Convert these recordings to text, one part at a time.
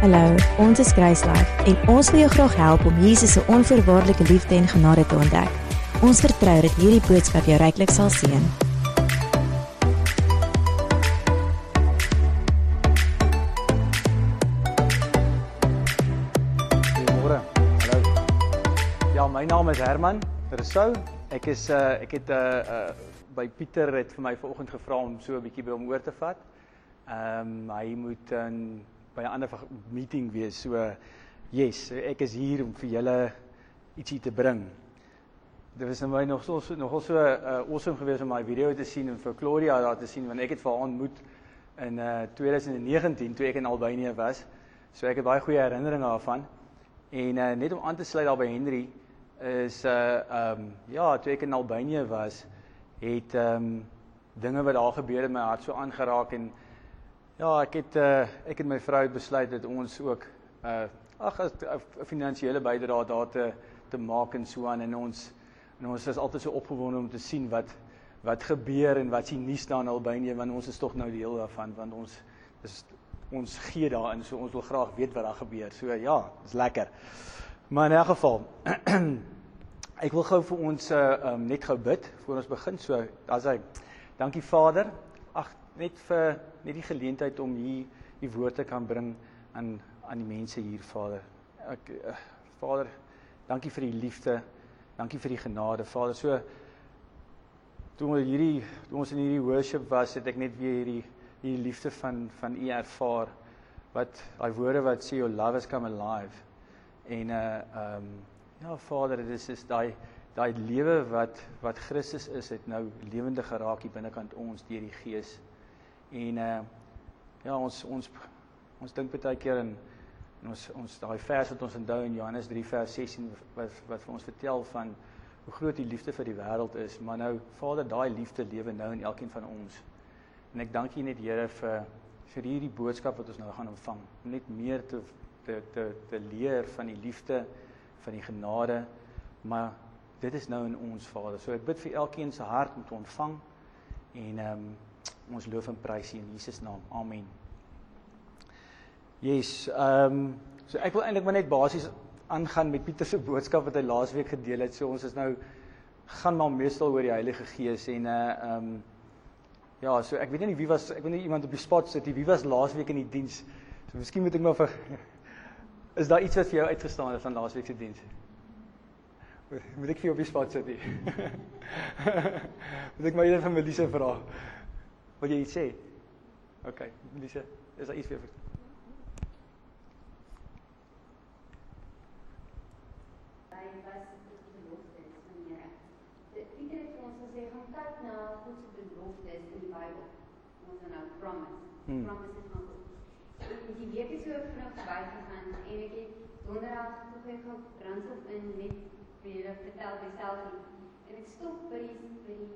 Hallo, ons is Kruislife en ons wil jou graag help om Jesus se onvoorwaardelike liefde en genade te ontdek. Ons vertrou dat hierdie boodskap jou ryklik sal seën. Goeiemôre. Hallo. Ja, my naam is Herman Rousseau. Ek is uh ek het uh uh by Pieter het vir my vanoggend gevra om so 'n bietjie by hom oor te vat. Ehm um, hy moet in by 'n ander meeting wees. So yes, ek is hier om vir julle ietsie te bring. Dit was nou my nog so nogal so uh awesome geweest om my video te sien en vir Claudia daar te sien want ek het vir haar ontmoet in uh 2019 toe ek in Albanië was. So ek het baie goeie herinneringe daarvan. En uh, net om aan te sluit daar by Henry is uh ehm um, ja, toe ek in Albanië was, het ehm um, dinge wat daar gebeur het my hart so aangeraak en ja, ek het uh ek het my vrou besluit dat ons ook uh ag 'n finansiële bydrae daar te te maak en so aan en ons en ons is altyd so opgewonde om te sien wat wat gebeur en wat sien nuus daar in Albanië want ons is tog nou deel daarvan want ons is ons gee daarin so ons wil graag weet wat daar gebeur. So ja, dis lekker. Maar in elk geval ek wil gou vir ons uh um, net gou bid voor ons begin. So as hy dankie Vader. Ag net vir net die geleentheid om hier die woord te kan bring aan aan die mense hier Vader. Ek uh, Vader, dankie vir die liefde. Dankie vir die genade Vader. So toe ons hierdie toe ons in hierdie worship was, het ek net weer hierdie die liefde van van u ervaar wat daai woorde wat sê your love has come alive en uh ehm um, ja Vader dit is is daai daai lewe wat wat Christus is het nou lewendig geraak hier binnekant ons deur die Gees en uh ja ons ons ons dink baie keer in en ons ons daai vers wat ons onthou in Johannes 3 vers 16 wat wat vir ons vertel van hoe groot die liefde vir die wêreld is maar nou Vader daai liefde lewe nou in elkeen van ons En ek dank U net Here vir vir hierdie boodskap wat ons nou gaan ontvang. Om net meer te te te te leer van die liefde, van die genade, maar dit is nou in ons Vader. So ek bid vir elkeen se hart om te ontvang en ehm um, ons loof en prys U in Jesus naam. Amen. Yes, ehm um, so ek wil eintlik maar net basies aangaan met Pieter se boodskap wat hy laasweek gedeel het. So ons is nou gaan maar meestal oor die Heilige Gees en uh ehm um, Ja, so ek weet nie wie was ek weet nie iemand op die spot sit. Wie was laasweek in die diens? So miskien moet ek maar vir Is daar iets wat vir jou uitgestaan het van laasweek se diens? Moet ek vir jou op die spot sit moet ek maar eendag vir Melise vra? Wat jy sê? OK, Melise, is daar iets vir jou? Hmm. Promises van God. En die week is so vinnig verbygegaan en ek het donderdag toe ek gaan brandstof in net vir julle vertel nie. En ek stop by die by die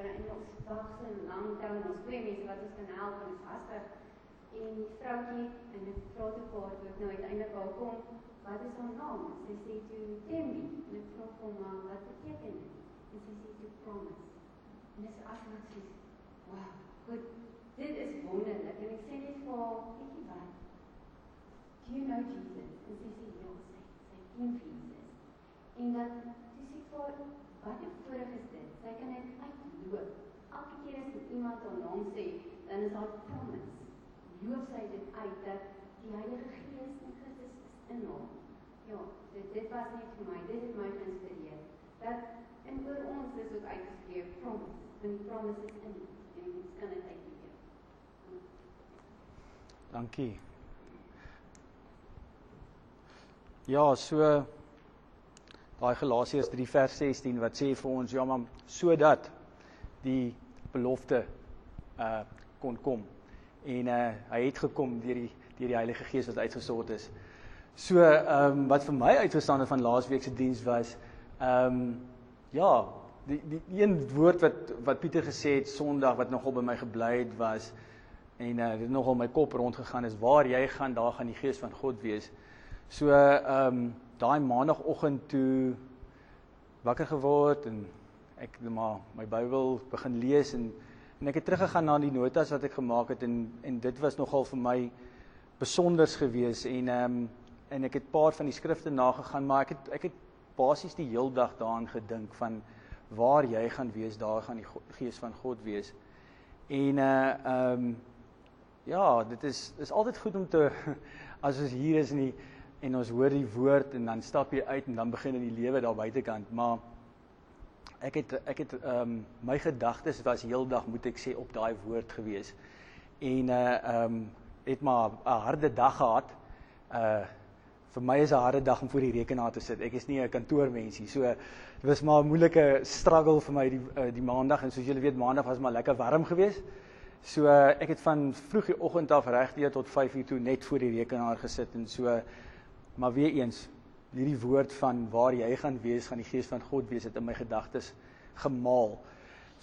in ons wagse en lang tou en ons twee mense wat ons kan help en ons vastig. En die vroutjie en ek vra te paar toe ek nou uiteindelik al kom, wat is haar naam? Sy sê toe Tembi. En ek vra hom maar wat beteken dit? En sy sê toe promise. En dis afmat sy. Wow, goed. Dit is wonderlik en ek sê net vir haar, bietjie wat. Do you know Jesus? En sy sê ja, sy sy ken Jesus. En dan sy sê vir haar, wat 'n voorreg is dit? Sy kan net uitloop. Elke keer as iemand haar naam sê, dan is haar promise. Loop sy dit uit dat die Heilige Gees in Christus is in haar. Ja, dit dit was net vir my, dit het my geïnspireer. Dat en oor ons is ook uitgeskryf promise. Want die promise is in en ons kan dit uit Dankie. Ja, so daai Galasiërs 3 vers 16 wat sê vir ons ja, maar sodat die belofte uh kon kom. En uh hy het gekom deur die deur die Heilige Gees wat uitgesort is. So ehm um, wat vir my uitgestaan het van laasweek se diens was ehm um, ja, die die een woord wat wat Pieter gesê het Sondag wat nogal by my gebly het was en uh, dit nogal my kop rondgegaan is waar jy gaan daar gaan die gees van God wees. So ehm um, daai maandagooggend toe wakker geword en ek maar my Bybel begin lees en en ek het teruggegaan na die notas wat ek gemaak het en en dit was nogal vir my besonders gewees en ehm um, en ek het paar van die skrifte nagegaan, maar ek het ek het basies die heel dag daaraan gedink van waar jy gaan wees, daar gaan die gees van God wees. En uh ehm um, ja, dit is is altyd goed om te as ons hier is in die en ons hoor die woord en dan stap jy uit en dan begin in die lewe daar buitekant, maar ek het ek het ehm um, my gedagtes was heeldag moet ek sê op daai woord gewees. En uh ehm um, het maar 'n harde dag gehad. Uh vir my is 'n harde dag om voor die rekenaar te sit. Ek is nie 'n kantoormensie. So dit was maar 'n moeilike struggle vir my die uh, die maandag en soos julle weet maandag was maar lekker warm geweest. So uh, ek het van vroeg die oggend af regdeur tot 5uur toe net voor die rekenaar gesit en so maar weer eens hierdie woord van waar jy gaan wees, gaan die gees van God wees het in my gedagtes gemaal.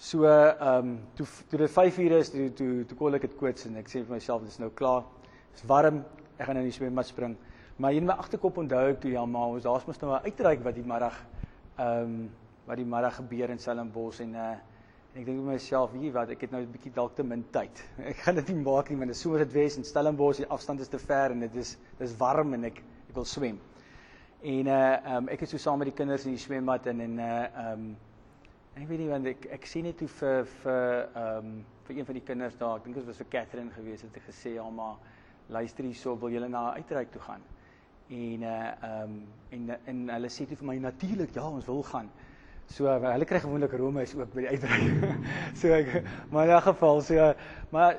So ehm um, toe toe dit 5 ure is, toe toe toe kol ek dit koets en ek sê vir myself dis nou klaar. Dis warm. Ek gaan nou in die swembad spring. Maar hier in my agterkop onthou ek toe ja, maar ons daar's mos nou 'n uitreik wat die middag ehm um, wat die middag gebeur in Stellenbosch en uh en ek dink vir myself, jy wat, ek het nou 'n bietjie dalk te min tyd. Ek gaan dit nie maak nie, want dit is somer dit wes in Stellenbosch, die afstand is te ver en dit is dis warm en ek ek wil swem. En uh um, ek het so saam met die kinders in die swembad en en uh um ek weet nie want ek ek sien net hoe vir vir um vir een van die kinders daar, ek dink dit was vir Catherine gewees het, het gesê ja maar luister hierso, wil julle na 'n uitreik toe gaan? En uh um en en hulle sê toe vir my natuurlik, ja, ons wil gaan. So hulle kry gewoonlik roomys ook by die uitreik. so ek maar in 'n geval so maar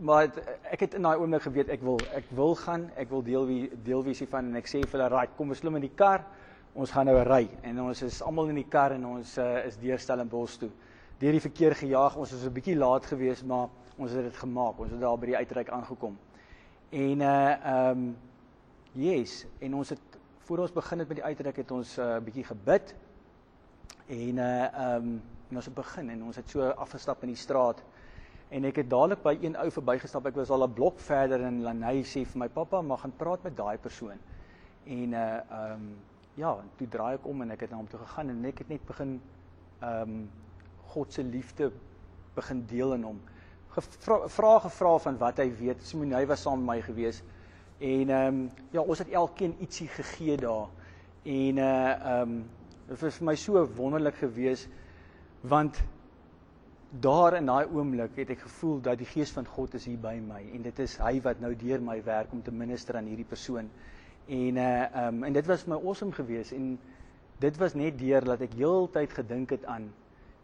maar ek het in daai oomblik geweet ek wil ek wil gaan, ek wil deel wie deel wie hiervan en ek sê vir hulle, "Right, kom ons klim in die kar. Ons gaan nou ry." En ons is almal in die kar en ons uh, is deur Stellenbosch toe. Deur die verkeer gejaag. Ons was 'n bietjie laat geweest, maar ons het dit gemaak. Ons het daar by die uitreik aangekom. En uh um, yes, en ons het voor ons begin het met die uitreik het ons 'n uh, bietjie gebid. En uh um, en ons het begin en ons het so afgestap in die straat. En ek het dadelik by een ou verbygestap. Ek was al 'n blok verder en hy sê vir my pappa, "Mag gaan praat met daai persoon." En uh ehm um, ja, toe draai ek om en ek het na hom toe gegaan en ek het net begin ehm um, God se liefde begin deel in hom. Gevra vra gevra van wat hy weet. Simon hy was saam met my gewees. En ehm um, ja, ons het elkeen ietsie gegee daar. En uh ehm um, dit was vir my so wonderlik geweest want daar in daai oomblik het ek gevoel dat die gees van God is hier by my en dit is hy wat nou deur my werk om te minister aan hierdie persoon. En uh um en dit was my awesome geweest en dit was net deur dat ek heeltyd gedink het aan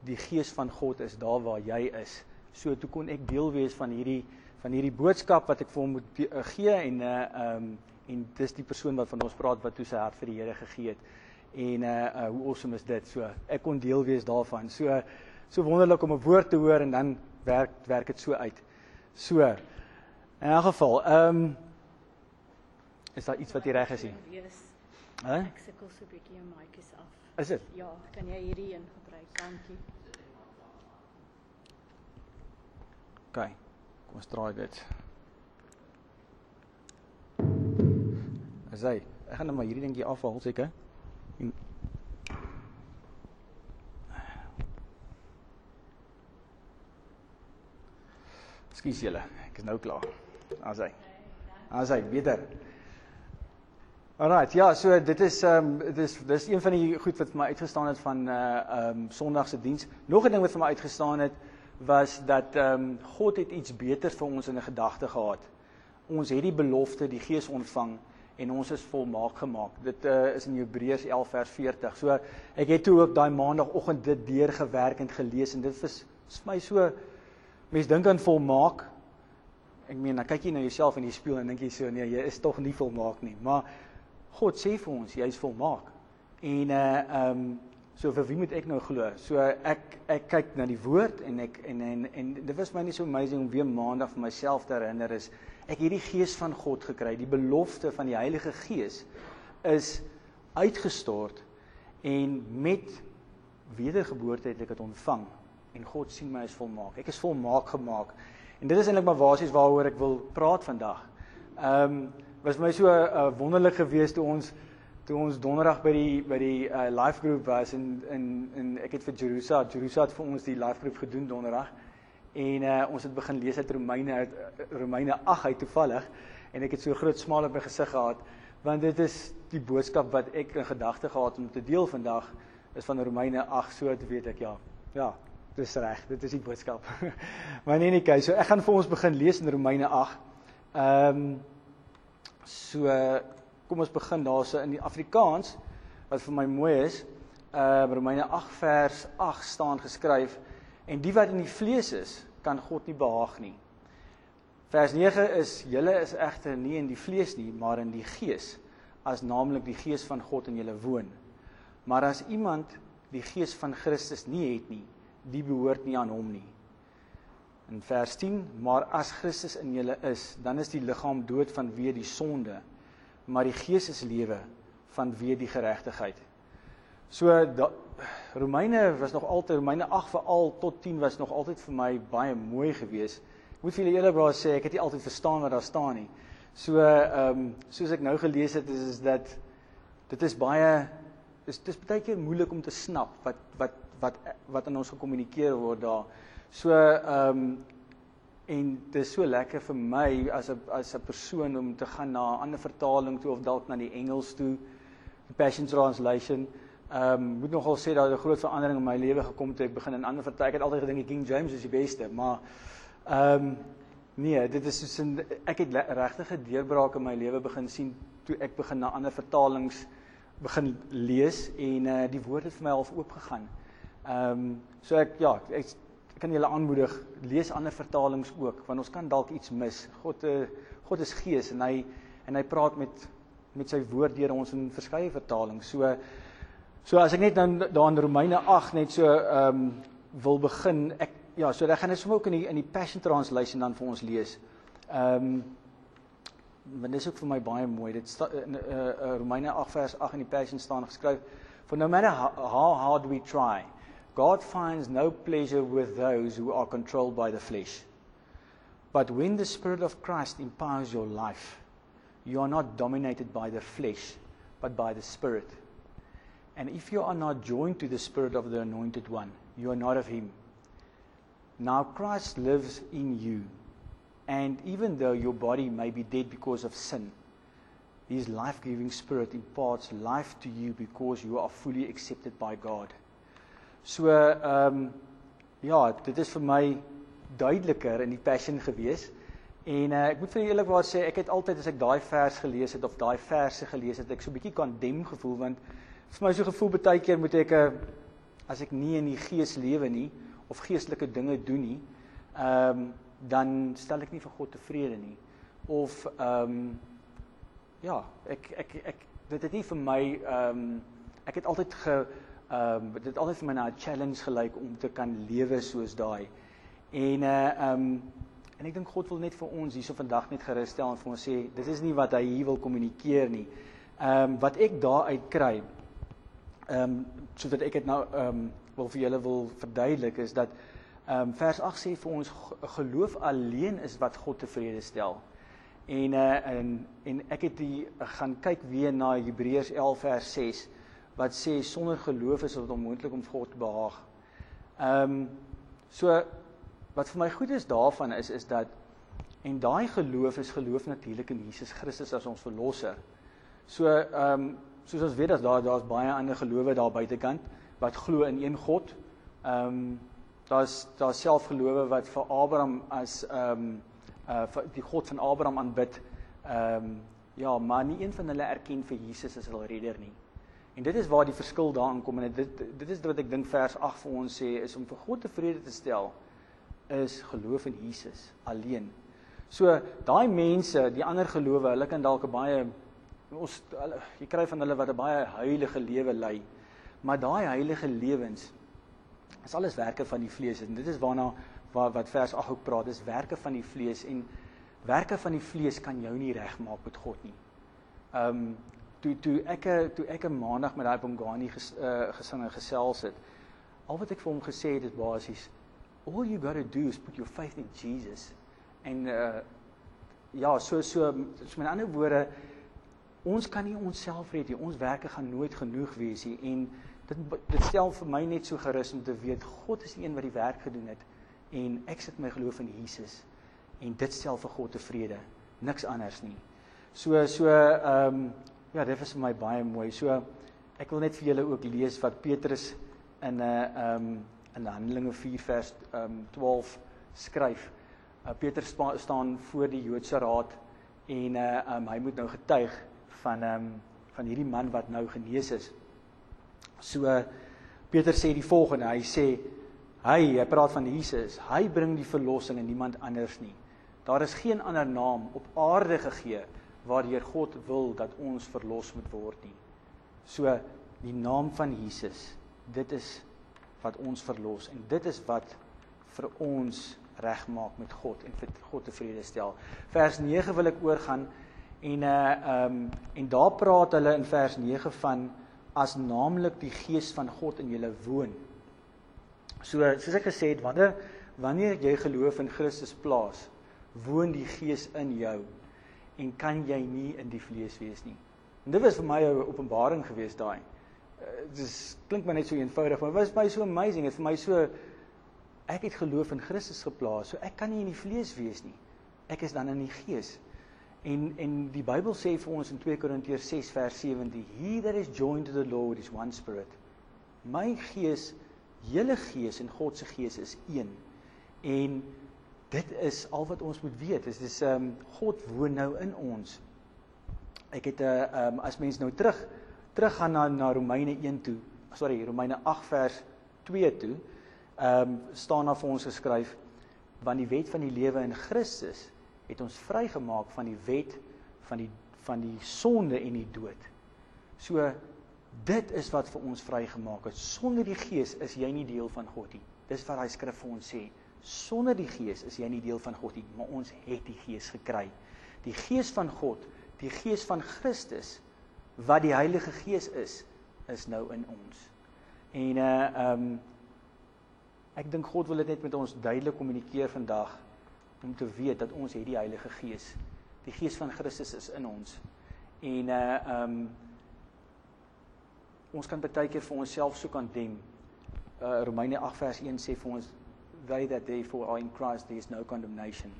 die gees van God is daar waar jy is. So toe kon ek deel wees van hierdie van hierdie boodskap wat ek vir hom moet uh, gee en uh um en dis die persoon wat van ons praat wat toe sy hart vir die Here gegee het. En uh, uh hoe awesome is dit? So ek kon deel wees daarvan. So uh, so wonderlik om 'n woord te hoor en dan werk werk dit so uit. So in 'n geval, ehm um, is daar iets wat jy reg gesien? Hæ? Ek sukkel so 'n bietjie jou maatjies af. Is dit? Ja, kan jy hierdie een gebruik? Dankie. OK. Kom ons draai dit. Asai, ek gaan net maar hierdie dingetjie afhaal seker. Ekskuus julle, ek is nou klaar. As hy. As hy beter. Alraai, ja, so dit is ehm um, dit is dis een van die goed wat vir my uitgestaan het van uh ehm um, Sondag se diens. Nog 'n ding wat vir my uitgestaan het was dat ehm um, God het iets beter vir ons in gedagte gehad. Ons het die belofte, die Gees ontvang en ons is volmaak gemaak. Dit uh, is in Hebreërs 11 vers 40. So ek het toe ook daai maandagooggend dit deurgewerk en gelees en dit is vir my so Mens dink aan volmaak. Ek meen, dan kyk jy na jouself in die spieël en dink jy so, nee, jy is tog nie volmaak nie. Maar God sê vir ons, jy's volmaak. En uh ehm um, so vir wie moet ek nou glo? So ek ek kyk na die woord en ek en en en dit was my nie so amazing om weer maandag vir myself te herinner is ek hierdie gees van God gekry. Die belofte van die Heilige Gees is uitgestort en met wedergeboorte het ek dit ontvang en God sien my as volmaak. Ek is volmaak gemaak. En dit is eintlik maar basies waaroor ek wil praat vandag. Ehm um, was my so uh, wonderlik gewees toe ons toe ons donderdag by die by die uh, life group was en in en ek het vir Jerusalem Jerusalem vir ons die life group gedoen donderdag. En uh, ons het begin lees uit Romeine uit uh, Romeine 8 uit toevallig. en ek het so groot smaal op my gesig gehad want dit is die boodskap wat ek in gedagte gehad om te deel vandag is van Romeine 8 so te weet ek ja. Ja, dis reg. Dit is die boodskap. maar nee nee, kyk, so ek gaan vir ons begin lees in Romeine 8. Ehm um, so kom ons begin daarso in die Afrikaans wat vir my mooi is. Ehm uh, Romeine 8 vers 8 staan geskryf en die wat in die vlees is, kan God nie behaag nie. Vers 9 is julle is egter nie in die vlees nie, maar in die gees, as naamlik die gees van God in julle woon. Maar as iemand die gees van Christus nie het nie, die behoort nie aan hom nie. In vers 10, maar as Christus in julle is, dan is die liggaam dood vanweë die sonde, maar die gees is lewe vanweë die geregtigheid. So da, Romeine was nog altyd Romeine 8 veral tot 10 was nog altyd vir my baie mooi geweest. Ek moet vir julle eerlikwaar sê ek het nie altyd verstaan wat daar staan nie. So ehm um, soos ek nou gelees het is is dat dit is baie dis dis baie keer moeilik om te snap wat wat wat wat aan ons gekommunikeer word daar. So ehm um, en dit is so lekker vir my as 'n as 'n persoon om te gaan na 'n ander vertaling toe of dalk na die Engels toe. Die Passion Translation. Ehm um, moet nogal sê dat 'n groot verandering in my lewe gekom het. Ek begin in ander vertaling. Ek het altyd gedink King James is die beste, maar ehm um, nee, dit is soos 'n ek het regtig 'n deurbraak in my lewe begin sien toe ek begin na ander vertalings begin lees en uh die woord het vir my half oop gegaan. Ehm um, so ek ja, ek, ek kan julle aanmoedig lees ander vertalings ook want ons kan dalk iets mis. God uh, God is gees en hy en hy praat met met sy woord deur ons in verskeie vertalings. So so as ek net dan daar in Romeine 8 net so ehm um, wil begin ek ja, so ek gaan net sommer ook in die in die Passion Translation dan vir ons lees. Ehm um, want dit is ook vir my baie mooi. Dit sta, in uh, uh, Romeine 8 vers 8 in die Passion staan geskryf: For no matter how, how hard we try, God finds no pleasure with those who are controlled by the flesh. But when the Spirit of Christ empowers your life, you are not dominated by the flesh, but by the Spirit. And if you are not joined to the Spirit of the Anointed One, you are not of Him. Now Christ lives in you. And even though your body may be dead because of sin, His life giving Spirit imparts life to you because you are fully accepted by God. So, ehm um, ja, dit is vir my duideliker in die passion gewees. En uh, ek moet vir eerlikwaar sê, ek het altyd as ek daai vers gelees het of daai verse gelees het, ek so 'n bietjie kondem gevoel want vir my so gevoel baie keer moet ek 'n uh, eh, as ek nie in die gees lewe nie of geestelike dinge doen nie, ehm um, dan stel ek nie vir God tevrede nie of ehm um, ja, ek ek ek dit het nie vir my ehm um, ek het altyd ge ehm um, dit het altyd vir my na 'n challenge gelyk om te kan lewe soos daai. En uh ehm um, en ek dink God wil net vir ons hierso vandag net gerus stel en vir ons sê dit is nie wat hy hier wil kommunikeer nie. Ehm um, wat ek daaruit kry ehm um, sodat ek dit nou ehm um, wil vir julle wil verduidelik is dat Ehm um, vers 8 sê vir ons geloof alleen is wat God tevrede stel. En uh en en ek het die gaan kyk weer na Hebreërs 11 vers 6 wat sê sonder geloof is dit onmoontlik om God te behaag. Ehm um, so wat vir my goed is daarvan is is dat en daai geloof is geloof natuurlik in Jesus Christus as ons verlosser. So ehm um, soos ons weet dat daar daar's baie ander gelowe daar buitekant wat glo in een God. Ehm um, Daar's daar selfgelowe wat vir Abraham as ehm um, uh die God van Abraham aanbid. Ehm um, ja, maar nie een van hulle erken vir Jesus as hul redder nie. En dit is waar die verskil daarin kom en dit dit is wat ek dink vers 8 vir ons sê is om vir God tevrede te stel is geloof in Jesus alleen. So daai mense, die ander gelowe, hulle kan dalk 'n baie ons hulle, jy kry van hulle wat 'n baie heilige lewe lei. Maar daai heilige lewens is alles werke van die vlees en dit is waarna waar wat vers 8 ook praat is werke van die vlees en werke van die vlees kan jou nie regmaak met God nie. Ehm um, toe toe ek toe ek 'n maandag met daai Bongani ges, uh, gesing en gesels het al wat ek vir hom gesê het is basies all you got to do is put your faith in Jesus. En uh ja so so so met ander woorde ons kan nie onsself red nie. Ons werke gaan nooit genoeg wees nie. En dit dit stel vir my net so gerus om te weet God is die een wat die werk gedoen het en ek sit my geloof in Jesus en dit stel vir God tevrede. Niks anders nie. So so ehm um, ja, dit was vir my baie mooi. So ek wil net vir julle ook lees wat Petrus in 'n uh, ehm um, in Handelinge 4 vers ehm um, 12 skryf. Uh, Petrus staan voor die Joodse raad en uh um, hy moet nou getuig van ehm um, van hierdie man wat nou genees is. So Peter sê die volgende, hy sê hy, hy praat van Jesus, hy bring die verlossing en niemand anders nie. Daar is geen ander naam op aarde gegee waardeur God wil dat ons verlos moet word nie. So die naam van Jesus, dit is wat ons verlos en dit is wat vir ons regmaak met God en vir God tevrede stel. Vers 9 wil ek oorgaan en uh ehm um, en daar praat hulle in vers 9 van as naamlik die gees van God in julle woon. So soos ek gesê het, wanneer wanneer jy geloof in Christus plaas, woon die gees in jou en kan jy nie in die vlees wees nie. En dit was vir my 'n openbaring geweest daai. Dit uh, klink maar net so eenvoudig, maar was my so amazing. Dit vir my so ek het geloof in Christus geplaas, so ek kan nie in die vlees wees nie. Ek is dan in die gees. En en die Bybel sê vir ons in 2 Korintiërs 6 vers 17, he that is joined to the Lord is one spirit. My gees, julle gees en God se gees is een. En dit is al wat ons moet weet. Dit is ehm um, God woon nou in ons. Ek het 'n uh, ehm um, as mens nou terug teruggaan na na Romeine 1 toe. Sorry, Romeine 8 vers 2 toe. Ehm um, staan daar vir ons geskryf want die wet van die lewe in Christus het ons vrygemaak van die wet van die van die sonde en die dood. So dit is wat vir ons vrygemaak het. Sonder die Gees is jy nie deel van God nie. Dis wat daai skrif vir ons sê. Sonder die Gees is jy nie deel van God nie, maar ons het die Gees gekry. Die Gees van God, die Gees van Christus wat die Heilige Gees is, is nou in ons. En uh um, ek dink God wil dit net met ons duidelik kommunikeer vandag om te weet dat ons het die Heilige Gees. Die Gees van Christus is in ons. En uh um ons kan baie keer vir onsself so kan dem. Uh Romeine 8 vers 1 sê vir ons they that therefore are in Christ there is no condemnation.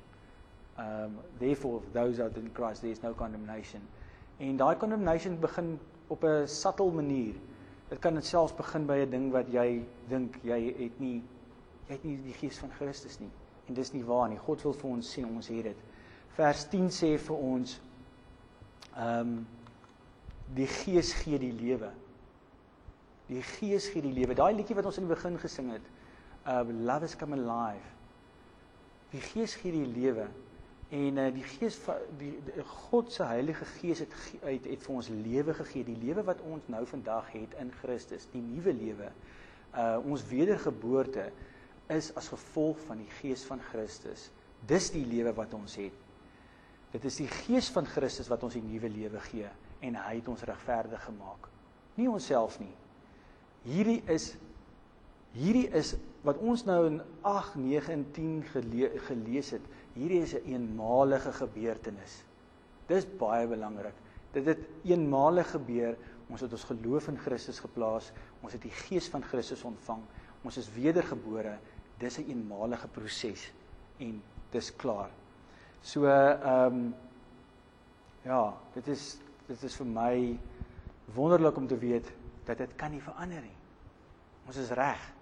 Um therefore those that are in Christ there is no condemnation. En daai condemnation begin op 'n subtle manier. Dit kan selfs begin by 'n ding wat jy dink jy het nie jy het nie die gees van Christus nie en dis nie waar nie. God wil vir ons sê ons het dit. Vers 10 sê vir ons ehm um, die Gees gee die lewe. Die Gees gee die lewe. Daai liedjie wat ons in die begin gesing het, uh love is come alive. Die Gees gee die lewe en uh, die Gees die, die God se Heilige Gees het uit het vir ons lewe gegee, die lewe wat ons nou vandag het in Christus, die nuwe lewe. Uh ons wedergeboorte is as gevolg van die gees van Christus. Dis die lewe wat ons het. Dit is die gees van Christus wat ons die nuwe lewe gee en hy het ons regverdig gemaak. Nie onsself nie. Hierdie is hierdie is wat ons nou in 8, 9 en 10 gele, gelees het. Hierdie is 'n een eenmalige gebeurtenis. Dis baie belangrik. Dit het eenmalig gebeur. Ons het ons geloof in Christus geplaas. Ons het die gees van Christus ontvang. Ons is wedergebore dis 'n een eenmalige proses en dis klaar. So ehm um, ja, dit is dit is vir my wonderlik om te weet dat dit kan nie verander nie. Ons is reg.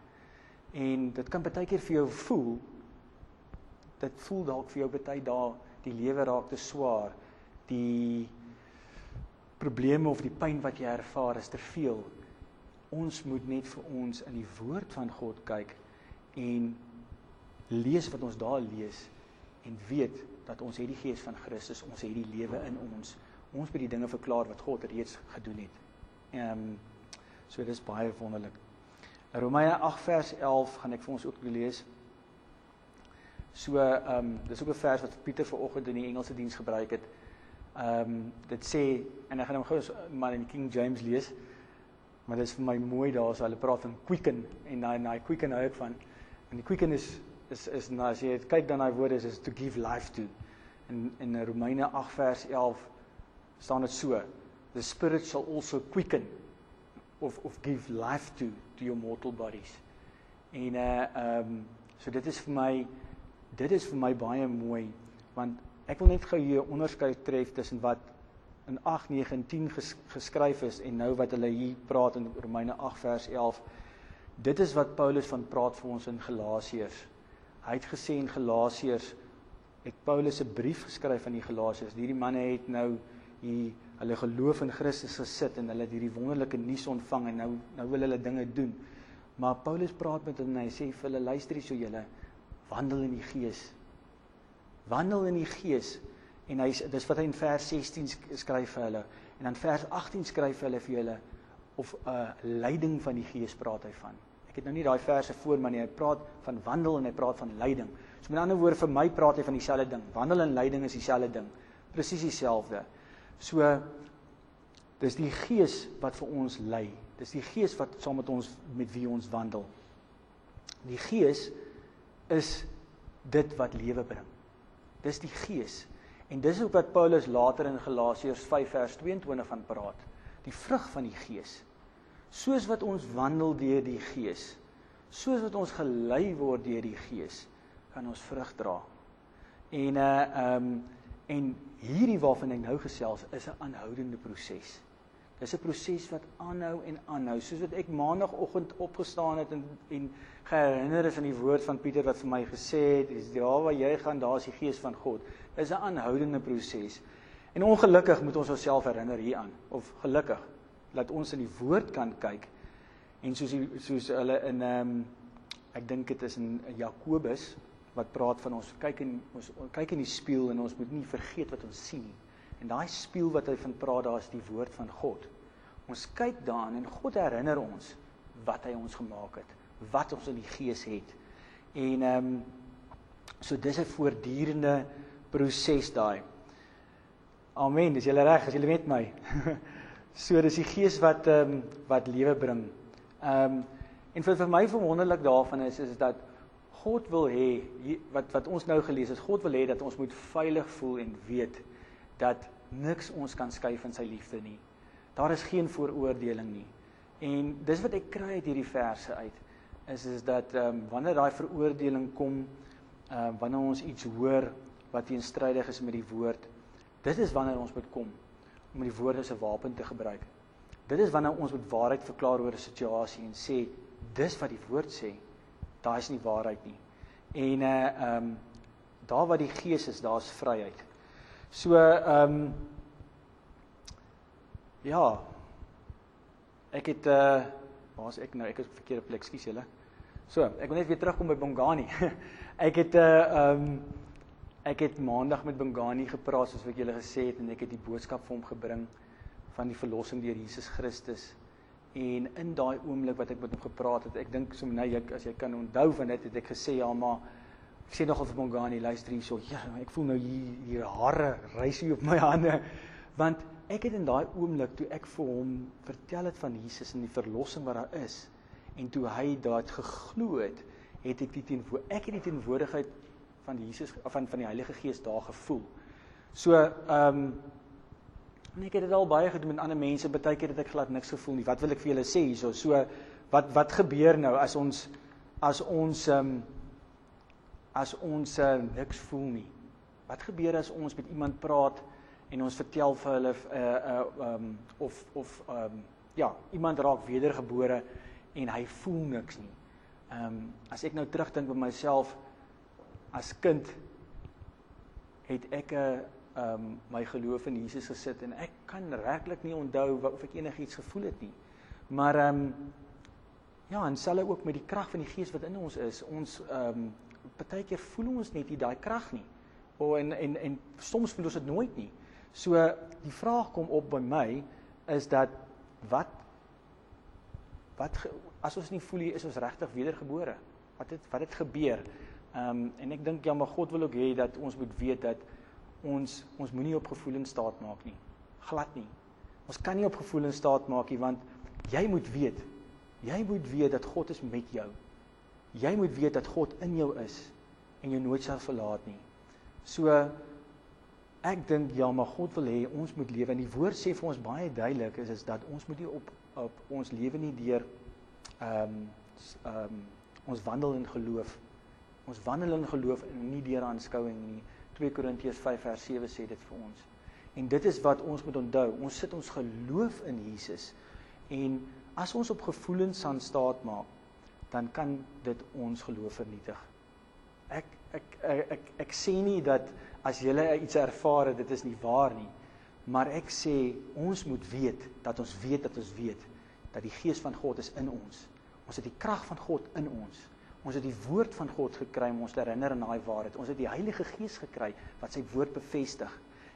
En dit kan baie keer vir jou voel dit voel dalk vir jou baie dae die lewe raak te swaar. Die probleme of die pyn wat jy ervaar is te veel. Ons moet net vir ons in die woord van God kyk en lees wat ons daar lees en weet dat ons het die gees van Christus, ons het die lewe in ons. Ons moet die dinge verklaar wat God reeds gedoen het. Ehm um, so dis baie wonderlik. Romeine 8 vers 11 gaan ek vir ons ook lees. So ehm um, dis ook 'n vers wat Pieter vanoggend in die Engelse diens gebruik het. Ehm um, dit sê en ek gaan hom gou maar in King James lees. Maar dit is vir my mooi daar as hulle praat van quicken en daai daai quicken hou ek van. En die quicken is is is nou as jy kyk dan daai woorde is is to give life to. In in Romeine 8 vers 11 staan dit so: The spirit shall also quicken of of give life to to your mortal bodies. En uh um, so dit is vir my dit is vir my baie mooi want ek wil net gou hier 'n onderskeid tref tussen wat in 8, 9 en 10 ges, geskryf is en nou wat hulle hier praat in Romeine 8 vers 11. Dit is wat Paulus van praat vir ons in Galasiërs. Hy het gesê in Galasiërs het Paulus 'n brief geskryf aan die Galasiërs. Hierdie manne het nou hier hulle geloof in Christus gesit en hulle het hierdie wonderlike nuus ontvang en nou nou wil hulle dinge doen. Maar Paulus praat met hulle en hy sê vir hulle luister hierso julle wandel in die gees. Wandel in die gees en hy dis wat hy in vers 16 skryf vir hulle en dan vers 18 skryf hulle vir julle of 'n uh, leiding van die gees praat hy van. Ek het nou nie daai verse voor maar nie. Hy praat van wandel en hy praat van leiding. So met ander woorde vir my praat hy van dieselfde ding. Wandel en leiding is dieselfde ding. Presies dieselfde. So dis die gees wat vir ons lei. Dis die gees wat saam met ons met wie ons wandel. Die gees is dit wat lewe bring. Dis die gees. En dis ook wat Paulus later in Galasiërs 5 vers 22 van praat. Die vrug van die gees. Soos wat ons wandel deur die gees, soos wat ons gelei word deur die gees, kan ons vrug dra. En uh ehm um, en hierdie waarvan ek nou gesels is 'n aanhoudende proses. Dis 'n proses wat aanhou en aanhou. Soos wat ek maandagooggend opgestaan het en en geherinner is aan die woord van Pieter wat vir my gesê het, dis daar waar jy gaan, daar is die gees van God. Dis 'n aanhoudende proses. En ongelukkig moet ons onsself herinner hieraan of gelukkig dat ons in die woord kan kyk en soos die, soos hulle in ehm um, ek dink dit is in Jakobus wat praat van ons kyk in ons kyk in die spieël en ons moet nie vergeet wat ons sien nie. En daai spieël wat hy van praat, daar is die woord van God. Ons kyk daarin en God herinner ons wat hy ons gemaak het, wat ons in die gees het. En ehm um, so dis 'n voortdurende proses daai. Amen. Dis julle reg as julle met my. so dis die gees wat ehm um, wat lewe bring. Ehm um, en vir vir my verwonderlik daarvan is is dat God wil hê wat wat ons nou gelees het, God wil hê dat ons moet veilig voel en weet dat niks ons kan skei van sy liefde nie. Daar is geen vooroordeling nie. En dis wat ek kry uit hierdie verse uit is is dat ehm um, wanneer daai veroordeling kom, ehm uh, wanneer ons iets hoor wat teenstrydig is met die woord, dit is wanneer ons moet kom om die woord as 'n wapen te gebruik. Dit is wanneer ons moet waarheid verklaar oor 'n situasie en sê dis wat die woord sê daai is nie waarheid nie. En uh ehm um, daar waar die gees is, daar's vryheid. So ehm um, ja. Ek het uh waar's ek nou? Ek is op verkeerde plek, skus julle. So, ek wil net weer terugkom by Bongani. ek het uh, ehm um, ek het maandag met Bongani gepraat soos wat julle gesê het en ek het die boodskap vir hom gebring van die verlossing deur Jesus Christus. En in daai oomblik wat ek met hom gepraat het, ek dink so nou jy as jy kan onthou van dit het ek gesê ja maar ek sê nogal vir Mongani luister hierso. Ja, ek voel nou hier hier hare reis hier op my hande want ek het in daai oomblik toe ek vir hom vertel het van Jesus en die verlossing wat daar is en toe hy daad geglo het, het ek die teenwoor ek het die teenwoordigheid van Jesus van van die Heilige Gees daar gevoel. So ehm um, En ek het dit al baie gedoen met ander mense, baie keer het ek glad niks gevoel nie. Wat wil ek vir julle sê hierso? So wat wat gebeur nou as ons as ons ehm um, as ons uh, niks voel nie? Wat gebeur as ons met iemand praat en ons vertel vir hulle uh uh um, of of um, ja, iemand raak wedergebore en hy voel niks nie. Ehm um, as ek nou terugdink by myself as kind het ek 'n um my geloof in Jesus gesit en ek kan regtig nie onthou of ek enigiets gevoel het nie. Maar um ja, en selfs ook met die krag van die Gees wat in ons is, ons um partykeer voel ons net nie daai krag nie. O en en en soms voel ons dit nooit nie. So die vraag kom op by my is dat wat wat as ons nie voel nie is ons regtig wedergebore? Wat het wat het gebeur? Um en ek dink ja, maar God wil ook hê dat ons moet weet dat ons ons moenie op gevoelens staat maak nie. Glad nie. Ons kan nie op gevoelens staat maak nie want jy moet weet. Jy moet weet dat God is met jou. Jy moet weet dat God in jou is en jou nooit sal verlaat nie. So ek dink ja, maar God wil hê ons moet lewe en die woord sê vir ons baie duidelik is is dat ons moet nie op op ons lewe nie deur ehm um, ehm um, ons wandel in geloof. Ons wandel in geloof en nie deur aanskouing nie 2 Korintiërs 5 vers 7 sê dit vir ons. En dit is wat ons moet onthou. Ons sit ons geloof in Jesus en as ons op gevoelens aan staat maak, dan kan dit ons geloof vernietig. Ek ek ek ek, ek sê nie dat as jy iets ervaar dit is nie waar nie. Maar ek sê ons moet weet dat ons weet dat ons weet dat die gees van God is in ons. Ons het die krag van God in ons. Ons het die woord van God gekry om ons te herinner aan daai waarheid. Ons het die Heilige Gees gekry wat sy woord bevestig.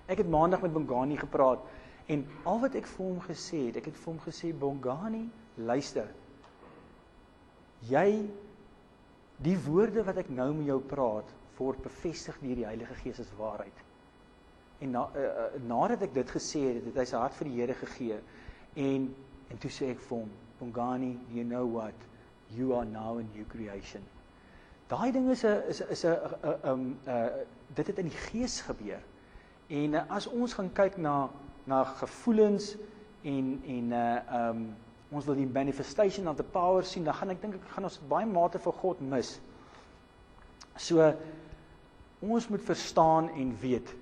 Ek het maandag met Bongani gepraat en al wat ek vir hom gesê het, ek het vir hom gesê Bongani, luister. Jy die woorde wat ek nou met jou praat, word bevestig deur die Heilige Gees as waarheid. En na, uh, uh, nadat ek dit gesê het, het hy sy hart vir die Here gegee en en toe sê ek vir hom, Bongani, you know what? You are now a new creation. Daai ding is 'n is is 'n um uh dit het in die gees gebeur. En uh, as ons gaan kyk na na gevoelens en en uh um ons wil die manifestation of the power sien, dan gaan ek dink ek gaan ons baie mate vir God mis. So ons moet verstaan en weet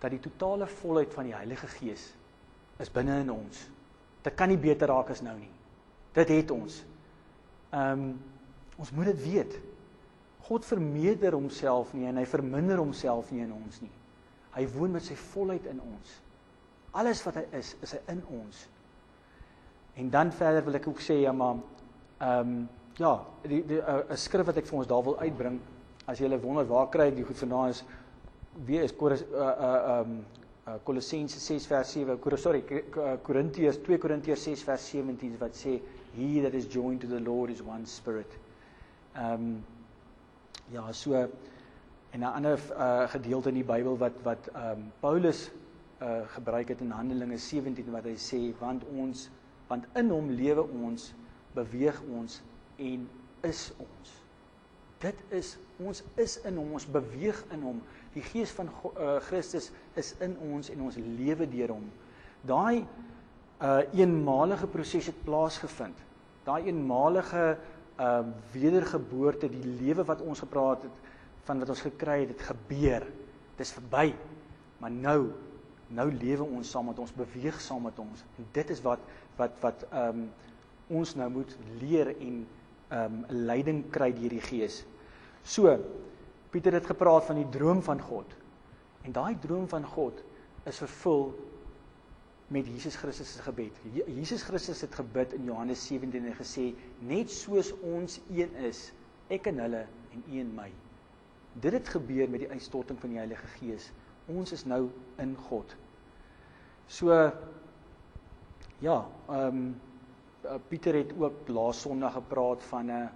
dat die totale volheid van die Heilige Gees is binne in ons. Dit kan nie beter raak as nou nie. Dit het ons. Ehm um, ons moet dit weet. God vermeerder homself nie en hy verminder homself nie in ons nie. Hy woon met sy volheid in ons. Alles wat hy is, is hy in ons. En dan verder wil ek ook sê ja maar ehm um, ja, die 'n uh, skrif wat ek vir ons daar wil uitbring as jy wonder waar kry ek die goed vandaan is wie is Koris uh uh um uh, Kolossense 6 vers 7 sorry Korintiërs 2 Korintiërs 6 vers 17 wat sê he that is joined to the Lord is one spirit. Ehm um, ja, so en 'n ander uh, gedeelte in die Bybel wat wat ehm um, Paulus uh, gebruik het in Handelinge 17 wat hy sê want ons want in hom lewe ons, beweeg ons en is ons. Dit is ons is in hom, ons beweeg in hom. Die gees van uh, Christus is in ons en ons lewe deur hom. Daai 'n uh, eenmalige proses het plaasgevind. Daai eenmalige uh, wedergeboorte, die lewe wat ons gepraat het van wat ons gekry het, dit gebeur. Dis verby. Maar nou nou lewe ons saam met ons, beweeg saam met ons. En dit is wat wat wat ehm um, ons nou moet leer en ehm um, leiding kry deur die Gees. So Pieter het gepraat van die droom van God. En daai droom van God is vervul met Jesus Christus se gebed. Jesus Christus het gebid in Johannes 17 en gesê net soos ons een is, ek en hulle en u en my. Dit het gebeur met die uitstorting van die Heilige Gees. Ons is nou in God. So ja, ehm um, Pieter het ook laas Sondag gepraat van 'n uh,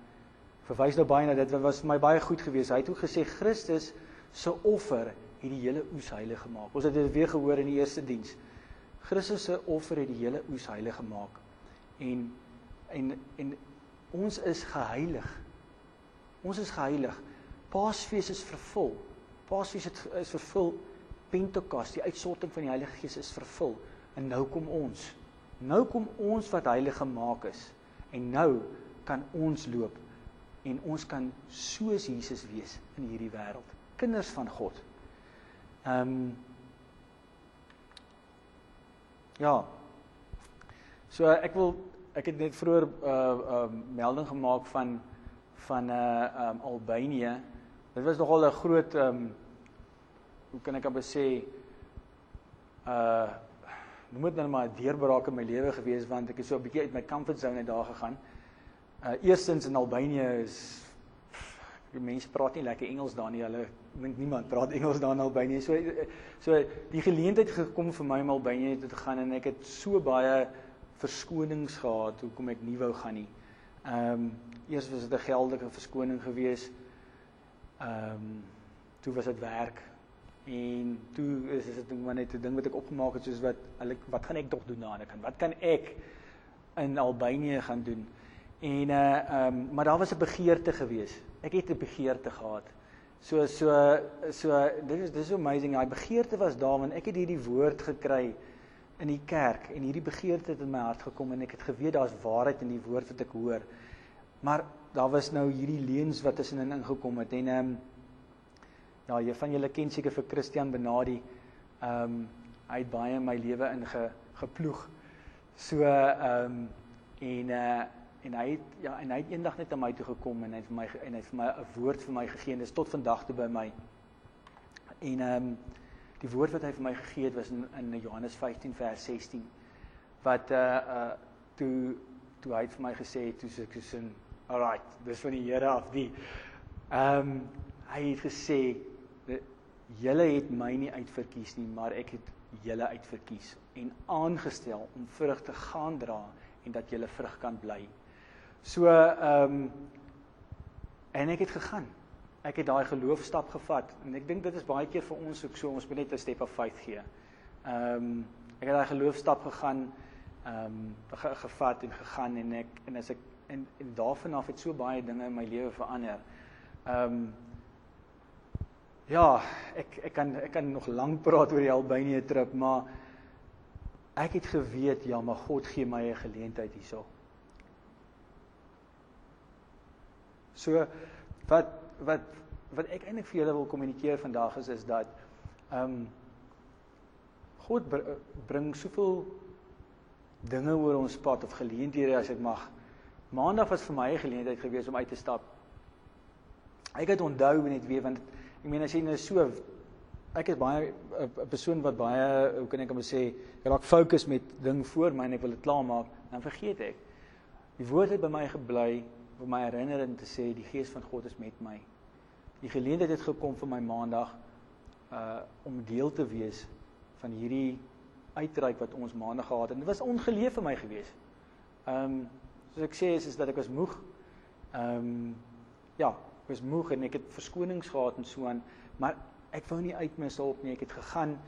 verwys nou baie na dit wat was vir my baie goed geweest. Hy het ook gesê Christus se offer het die hele oes heilig gemaak. Ons het dit weer gehoor in die eerste diens. Christus se offer het die hele oes heilig gemaak. En en en ons is geheilig. Ons is geheilig. Paasfees is vervul. Paasfees het is vervul. Pentekos, die uitsorting van die Heilige Gees is vervul. En nou kom ons. Nou kom ons wat heilig gemaak is. En nou kan ons loop en ons kan soos Jesus wees in hierdie wêreld. Kinders van God. Ehm um, Ja. So ek wil ek het net vroeër 'n uh, uh, melding gemaak van van 'n uh, um, Albanië. Dit was nogal 'n groot ehm um, hoe kan ek amper sê uh noem dit nou maar 'n deurbraak in my lewe gewees want ek het so 'n bietjie uit my comfort zone daar gegaan. Uh eerstens in Albanië is die mense praat nie lekker Engels daar nie. Hulle dink niemand praat Engels daar in Albanië. So so die geleentheid gekom vir my om Albanië toe te gaan en ek het so baie verskonings gehad hoekom ek nie wou gaan nie. Ehm um, eers was dit 'n geldige verskoning gewees. Ehm um, toe was dit werk en toe is dit net maar net 'n ding wat ek opgemaak het soos wat hulle wat gaan ek tog doen daar? Ek kan wat kan ek in Albanië gaan doen? En uh ehm um, maar daar was 'n begeerte gewees ek het 'n begeerte gehad. So so so dit is dis amazing. Daai begeerte was daar want ek het hierdie woord gekry in die kerk en hierdie begeerte het in my hart gekom en ek het geweet daar's waarheid in die woord wat ek hoor. Maar daar was nou hierdie leuns wat tussenin ingekom het en ehm um, ja, jy van julle ken seker vir Christian Benadi. Ehm um, hy het baie in my lewe in ge, geploeg. So ehm um, en uh en hy het ja en hy het eendag net aan my toe gekom en hy het vir my en hy het vir my 'n woord vir my gegee en dit is tot vandag toe by my. En ehm um, die woord wat hy vir my gegee het was in, in Johannes 15 vers 16 wat uh uh toe toe hy het vir my gesê toe ek sin alright dis van die Here af die ehm um, hy het gesê julle het my nie uitverkies nie maar ek het julle uitverkies en aangestel om vrug te gaan dra en dat julle vrug kan bly so ehm um, en ek het gegaan ek het daai geloofstap gevat en ek dink dit is baie keer vir ons ook so ons moet net 'n step of faith gee ehm um, ek het daai geloofstap gegaan ehm um, gevat en gegaan en ek en as ek en, en daarvan af het so baie dinge in my lewe verander. Ehm um, ja, ek ek kan ek kan nog lank praat oor die Albanië trip, maar ek het geweet ja, maar God gee my 'n geleentheid hierso. So wat wat wat ek eintlik vir julle wil kommunikeer vandag is is dat ehm um, God bring soveel dinge oor ons pad of geleenthede as ek mag. Maandag was vir my 'n geleentheid gewees om uit te stap. Ek het onthou net weer want ek meen as jy nou so ek is baie 'n persoon wat baie hoe kan ek hom sê raak fokus met ding voor my en ek wil dit klaar maak, dan vergeet ek. Die woord het by my gebly om my herinnering te sê die gees van God is met my. Die geleentheid het gekom vir my maandag uh om deel te wees van hierdie uitreik wat ons maandag gehad het. Dit was ongeleef vir my gewees. Ehm um, soos ek sê is, is dat ek was moeg. Ehm um, ja, ek was moeg en ek het verskonings gehad en so aan, maar ek wou nie uitmis op nie. Ek het gegaan.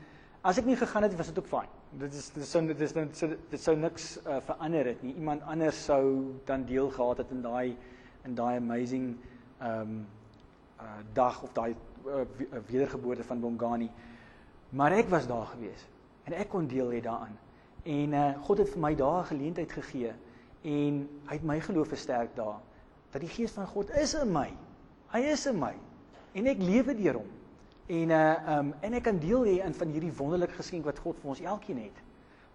As ek nie gegaan het, was dit ook fyn. Dit is dit sou dit is dit, dit sou niks uh, verander het nie. Iemand anders sou dan deel gehad het in daai in daai amazing ehm um, uh, dag of daai uh, wedergeboorte van Bongani. Maar ek was daar gewees en ek kon deel hê daaraan. En uh God het vir my daai geleentheid gegee en hy het my geloof versterk daar dat die gees van God is in my. Hy is in my en ek lewe deur hom. En uh um en ek kan deel hê in van hierdie wonderlike geskenk wat God vir ons elkeen het.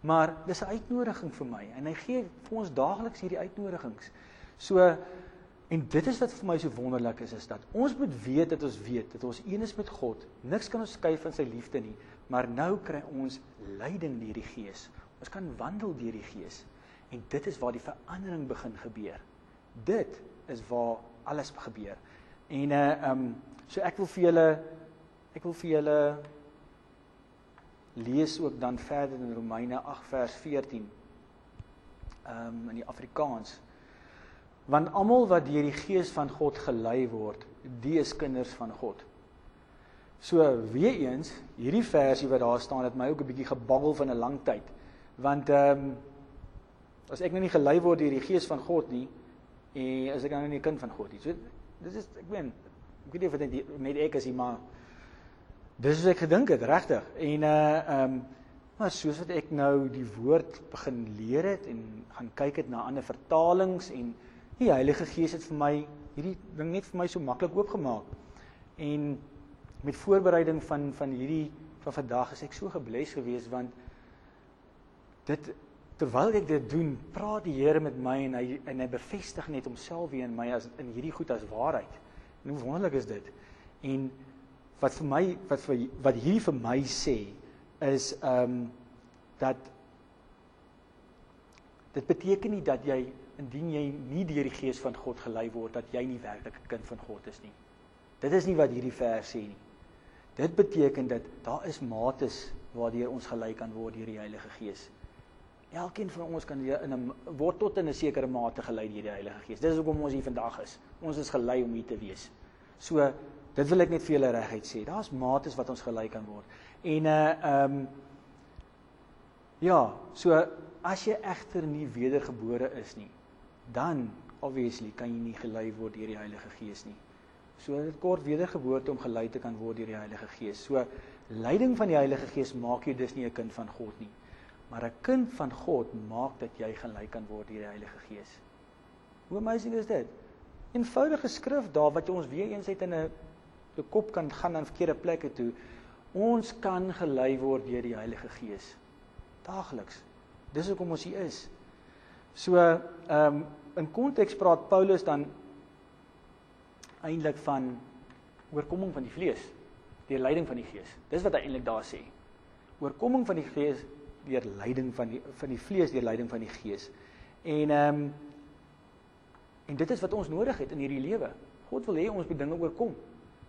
Maar dis 'n uitnodiging vir my en hy gee vir ons daagliks hierdie uitnodigings. So en dit is wat vir my so wonderlik is is dat ons moet weet dat ons weet dat ons een is met God. Niks kan ons skei van sy liefde nie. Maar nou kry ons leiding deur die Gees. Ons kan wandel deur die Gees. En dit is waar die verandering begin gebeur. Dit is waar alles gebeur. En uh um so ek wil vir julle ek wil vir julle lees ook dan verder in Romeine 8 vers 14. Um in die Afrikaans. Want almal wat deur die Gees van God gelei word, die is kinders van God. So weer eens, hierdie versie wat daar staan het my ook 'n bietjie gebabbel van 'n lang tyd. Want ehm um, as ek nou nie gelei word deur die gees van God nie, en as ek nou nie 'n kind van God nie. So dis is ek weet ek weet nie of dit net ek is hier maar dis wat ek gedink het regtig. En uh ehm um, maar soos wat ek nou die woord begin leer het en gaan kyk het na ander vertalings en die Heilige Gees het vir my hierdie ding net vir my so maklik oopgemaak. En met voorbereiding van van hierdie van vandag is ek so gebless geweest want dit terwyl ek dit doen, praat die Here met my en hy en hy bevestig net homself weer in my as in hierdie goed as waarheid. En hoe wonderlik is dit? En wat vir my wat vir wat hierdie vir my sê is ehm um, dat dit beteken nie dat jy indien jy nie deur die gees van God gelei word dat jy nie werklik 'n kind van God is nie. Dit is nie wat hierdie vers sê nie. Dit beteken dat daar is mates waardeur ons gelei kan word deur die Heilige Gees. Elkeen van ons kan in 'n word tot in 'n sekere mate gelei deur die Heilige Gees. Dis hoekom ons hier vandag is. Ons is gelei om hier te wees. So, dit wil ek net vir julle reguit sê. Daar's mates wat ons gelei kan word. En uh ehm um, ja, so as jy egter nie wedergebore is nie, dan obviously kan jy nie gelei word deur die Heilige Gees nie. So dit kort wedergeboorte om gelei te kan word deur die Heilige Gees. So leiding van die Heilige Gees maak jou dus nie 'n kind van God nie. Maar 'n kind van God maak dat jy gelei kan word deur die Heilige Gees. Hoe amazing is dit? Eenvoudige skrif daar wat ons weer eens het in 'n jou kop kan gaan na verkeerde plekke toe. Ons kan gelei word deur die Heilige Gees daagliks. Dis hoekom ons hier is. So, ehm um, in konteks praat Paulus dan eintlik van oorkoming van die vlees deur leiding van die Gees. Dis wat hy eintlik daar sê. Oorkoming van die Gees deur leiding van die van die vlees deur leiding van die Gees. En ehm um, en dit is wat ons nodig het in hierdie lewe. God wil hê ons moet dinge oorkom.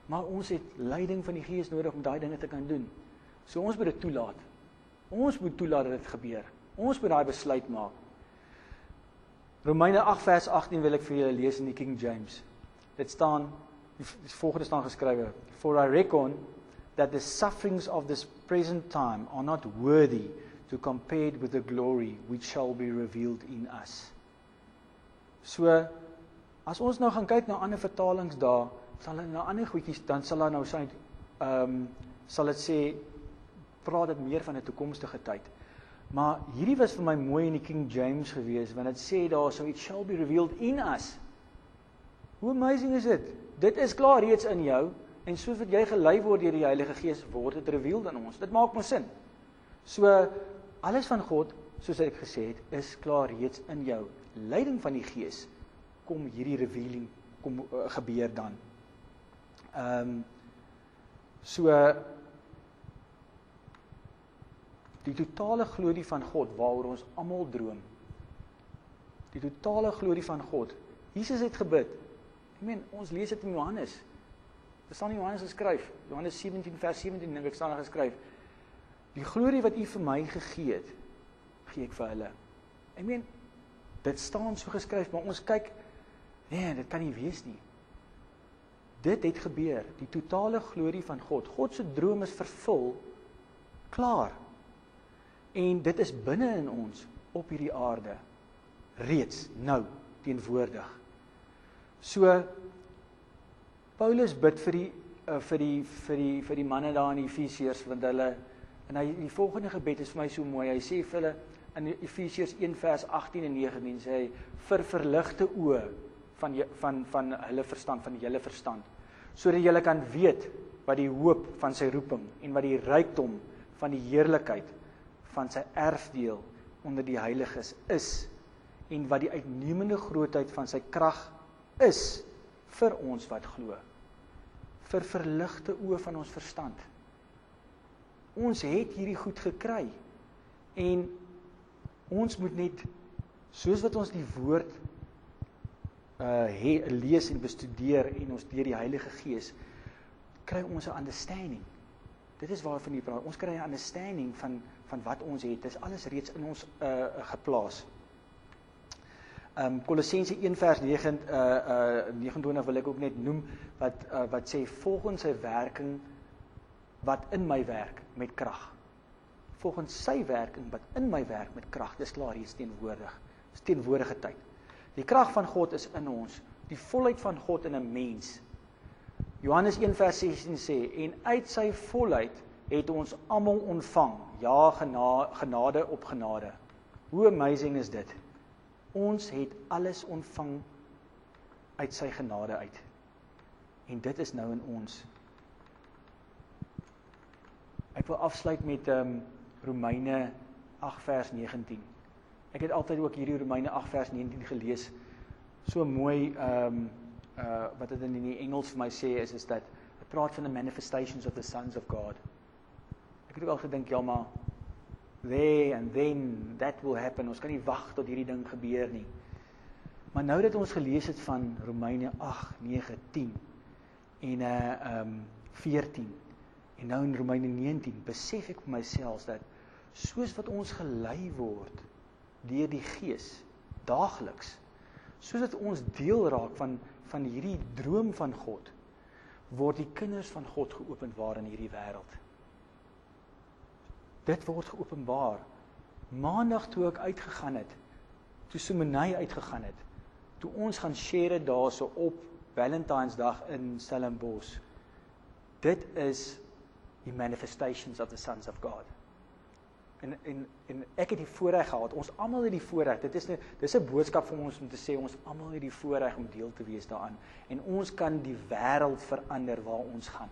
Maar ons het leiding van die Gees nodig om daai dinge te kan doen. So ons moet dit toelaat. Ons moet toelaat dat dit gebeur. Ons moet daai besluit maak. Romeine 8 vers 18 wil ek vir julle lees in die King James. Dit staan die volgende staan geskrywe: For I reckon that the sufferings of this present time are not worthy to compared with the glory which shall be revealed in us. So as ons nou gaan kyk na ander vertalings daar, sal hulle na ander goedjies dan sal hulle nou sê ehm um, sal dit sê praat dit meer van 'n toekomstige tyd. Maar hierdie was vir my mooi in die King James gewees want dit sê daar so it shall be revealed in us. Hoe amazing is dit? Dit is klaar reeds in jou en soos wat jy gelei word deur die Heilige Gees word dit revealed aan ons. Dit maak mos sin. So alles van God, soos ek gesê het, is klaar reeds in jou. Leiding van die Gees kom hierdie revealing kom uh, gebeur dan. Ehm um, so die totale glorie van God waaroor ons almal droom. Die totale glorie van God. Jesus het gebid. Ek meen, ons lees dit in Johannes. Dit staan in Johannes geskryf, Johannes 17 vers 17 dink ek staan daar geskryf. Die glorie wat U vir my gegee het, gee ek vir hulle. Ek meen, dit staan so geskryf, maar ons kyk nee, dit kan nie wees nie. Dit het gebeur, die totale glorie van God. God se droom is vervul. Klaar. En dit is binne in ons op hierdie aarde reeds nou teenwoordig. So Paulus bid vir die uh, vir die vir die vir die manne daar in Efesiërs want hulle en hy die volgende gebed is vir my so mooi. Hy sê vir hulle in Efesiërs 1 vers 18 en 19 sê hy vir verligte oë van van van hulle verstand van julle verstand. Sodat julle kan weet wat die hoop van sy roeping en wat die rykdom van die heerlikheid van sy erfdeel onder die heiliges is en wat die uitnemende grootheid van sy krag is vir ons wat glo. Vir verligte oë van ons verstand. Ons het hierdie goed gekry en ons moet net soos wat ons die woord uh he, lees en bestudeer en ons deur die Heilige Gees kry ons 'n understanding. Dit is waarvan jy praat. Ons kry 'n understanding van van wat ons het. Dit is alles reeds in ons uh geplaas. Um Kolossense 1 vers 9 uh uh 29 wil ek ook net noem wat uh, wat sê volgens sy werking wat in my werk met krag. Volgens sy werking wat in my werk met krag. Dis klaar hier teenwoordig. Dis teenwoordige tyd. Die krag van God is in ons, die volheid van God in 'n mens. Johannes 1:16 sê en uit sy volheid het ons almal ontvang, ja genade op genade. Hoe amazing is dit? Ons het alles ontvang uit sy genade uit. En dit is nou in ons. Ek wil afsluit met ehm um, Romeine 8 vers 19. Ek het altyd ook hierdie Romeine 8 vers 19 gelees. So mooi ehm um, uh wat dit in die Engels vir my sê is is dat dit praat van the manifestations of the sons of God. Ek het ook al gedink ja maar they and then that will happen. Ons kan nie wag tot hierdie ding gebeur nie. Maar nou dat ons gelees het van Romeine 8, 9, 10 en uh ehm um, 14 en nou in Romeine 19 besef ek vir myself dat soos wat ons gelei word deur die Gees daagliks sodat ons deel raak van van hierdie droom van God word die kinders van God geopenbaar in hierdie wêreld. Dit word geopenbaar. Maandag toe ek uitgegaan het, toe Simonay uitgegaan het, toe ons gaan share daarso op Valentynsdag in Stellenbosch. Dit is die manifestations of the sons of God. En en en ek het die voorreg gehad. Ons almal het die voorreg. Dit is 'n dis 'n boodskap vir ons om te sê ons almal het die voorreg om deel te wees daaraan en ons kan die wêreld verander waar ons gaan.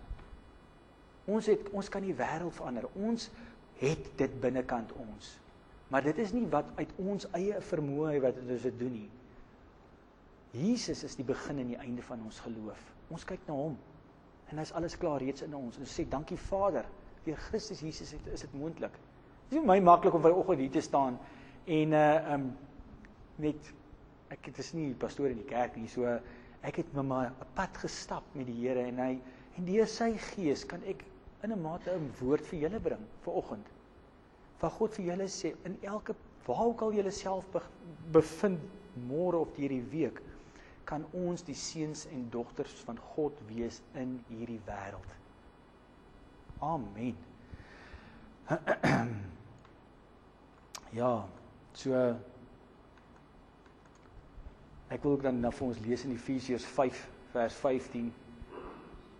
Ons het ons kan die wêreld verander. Ons het dit binnekant ons. Maar dit is nie wat uit ons eie vermoë wat ons dit doen nie. Jesus is die begin en die einde van ons geloof. Ons kyk na hom. En hy's alles klaar reeds in ons. Ons sê dankie Vader, deur Christus Jesus het, is dit moontlik. Dit is vir my maklik om vanoggend hier te staan en uh um net ek het is nie pastoor in die kerk nie, so ek het met my 'n pad gestap met die Here en hy en deur sy gees kan ek in 'n mate 'n woord vir julle bring vanoggend. Wat God vir julle sê in elke waar ook al julle self bevind môre of hierdie week kan ons die seuns en dogters van God wees in hierdie wêreld. Amen. Ja, so ek wil ook dan na vir ons lees in Efesiërs 5 vers 15.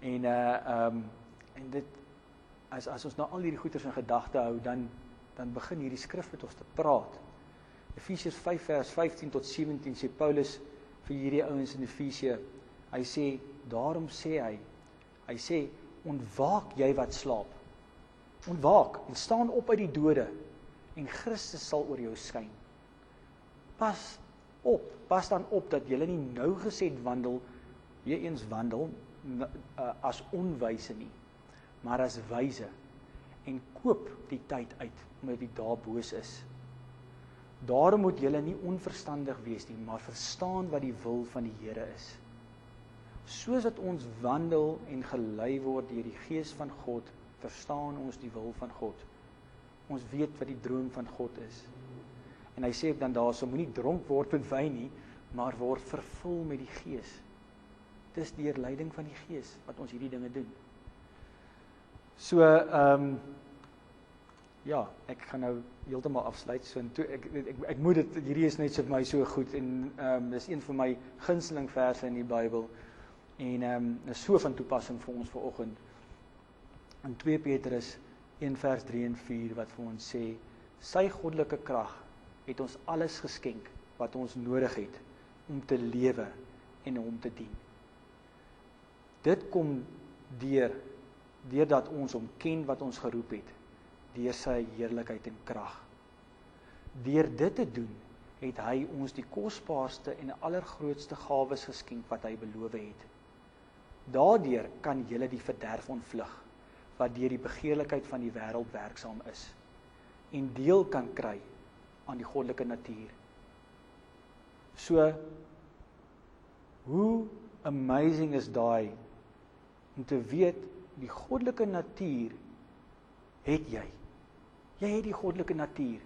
En uh ehm um, en dit as as ons nou al hierdie goeters in gedagte hou, dan dan begin hierdie skrif met ons te praat. Efesiërs 5 vers 15 tot 17 sê Paulus vir hierdie ouens in Efesië, hy sê daarom sê hy, hy sê ontwaak jy wat slaap. Ontwaak en staan op uit die dode en Christus sal oor jou skyn. Pas op, pas dan op dat jy nie nou gesed wandel, weer eens wandel uh, as onwyse nie, maar as wyse en koop die tyd uit omdat die dae boos is. Daarom moet julle nie onverstandig wees nie, maar verstaan wat die wil van die Here is. Soos dat ons wandel en gelei word deur die Gees van God, verstaan ons die wil van God. Ons weet wat die droom van God is. En hy sê dan daarso moenie dronk word met wyn nie, maar word vervul met die Gees. Dis deur leiding van die Gees wat ons hierdie dinge doen. So ehm um, ja, ek gaan nou heeltemal afsluit. So en toe ek ek, ek ek moet dit hierdie is net vir my so goed en ehm um, dis een van my gunsteling verse in die Bybel. En ehm um, is so van toepassing vir ons vanoggend. In 2 Petrus 1 vers 3 en 4 wat vir ons sê sy goddelike krag het ons alles geskenk wat ons nodig het om te lewe en hom te dien. Dit kom deur deurdat ons hom ken wat ons geroep het deur sy heerlikheid en krag. Deur dit te doen het hy ons die kosbaarste en allergrootste gawes geskenk wat hy beloof het. Daardeur kan jy die verderf ontvlug wat deur die begeerlikheid van die wêreld werksaam is en deel kan kry aan die goddelike natuur. So hoe amazing is daai om te weet die goddelike natuur het jy. Jy het die goddelike natuur.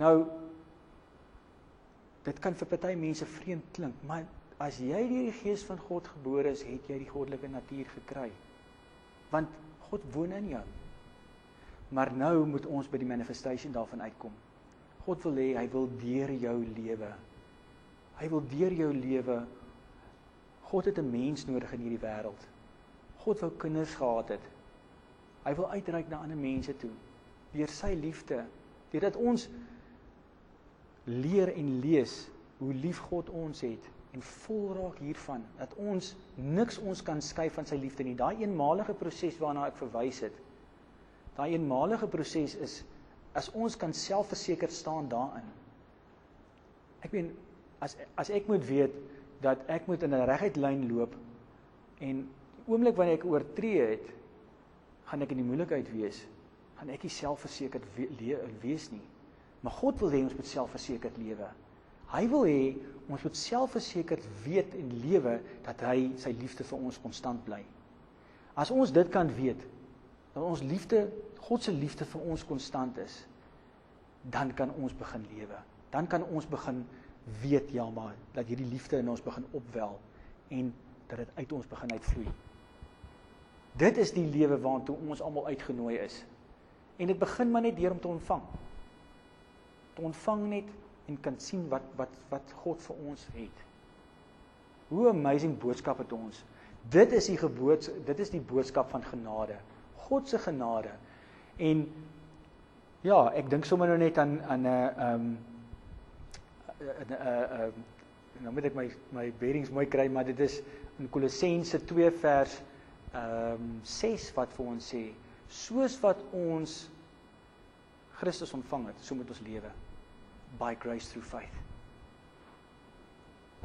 Nou dit kan vir party mense vreemd klink, maar as jy deur die gees van God gebore is, het jy die goddelike natuur gekry. Want God woon in jou. Maar nou moet ons by die manifestation daarvan uitkom. God wil hê hy wil deur jou lewe. Hy wil deur jou lewe God het 'n mens nodig in hierdie wêreld. God wou kinders gehad het. Hy wil uitreik na ander mense toe deur sy liefde, deurdat ons leer en lees hoe lief God ons het en vol raak hiervan dat ons niks ons kan skei van sy liefde nie. Daai eenmalige proses waarna ek verwys het. Daai eenmalige proses is as ons kan selfverseker staan daarin. Ek meen as as ek moet weet dat ek moet in 'n reguit lyn loop en oomblik wanneer ek oortree het, gaan ek in die moeilikheid wees. Gaan ek nie selfversekerd we wees nie. Maar God wil hê ons moet selfversekerd lewe. Hy wil hê ons moet selfversekerd weet en lewe dat hy sy liefde vir ons konstant bly. As ons dit kan weet, dat ons liefde, God se liefde vir ons konstant is, dan kan ons begin lewe. Dan kan ons begin weet ja maar dat hierdie liefde in ons begin opwel en dat dit uit ons begin uitvloei. Dit is die lewe waartoe ons almal uitgenooi is. En dit begin maar net deur om te ontvang. Te ontvang net en kan sien wat wat wat God vir ons het. Hoe amazing boodskap het ons. Dit is die gebood dit is die boodskap van genade. God se genade. En Ja, ek dink sommer nou net aan aan 'n uh, ehm um, 'n 'n nou moet ek my my bearings mooi kry, maar dit is in Kolossense 2 vers ehm um, 6 wat vir ons sê soos wat ons Christus ontvang het, so moet ons lewe by grace through faith.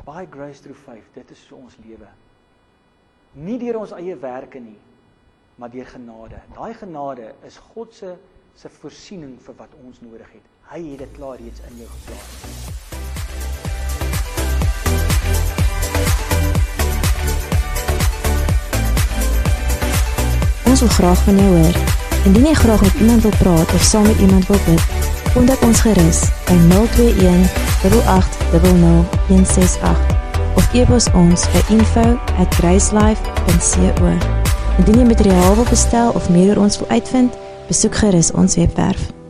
By grace through faith, dit is so ons lewe. Nie deur ons eie werke nie, maar deur genade. Daai genade is God se se voorsiening vir wat ons nodig het. Hy het dit klaar reeds in jou geplaas. Ons wil graag van jou hoor. Indien jy graag met iemand wil praat of saam met iemand wil bid, kontak ons gerus by 021 8800 of e-pos ons by info@gracelife.co. Indien jy materiaal wil bestel of meer oor ons wil uitvind, besoek gerus ons webwerf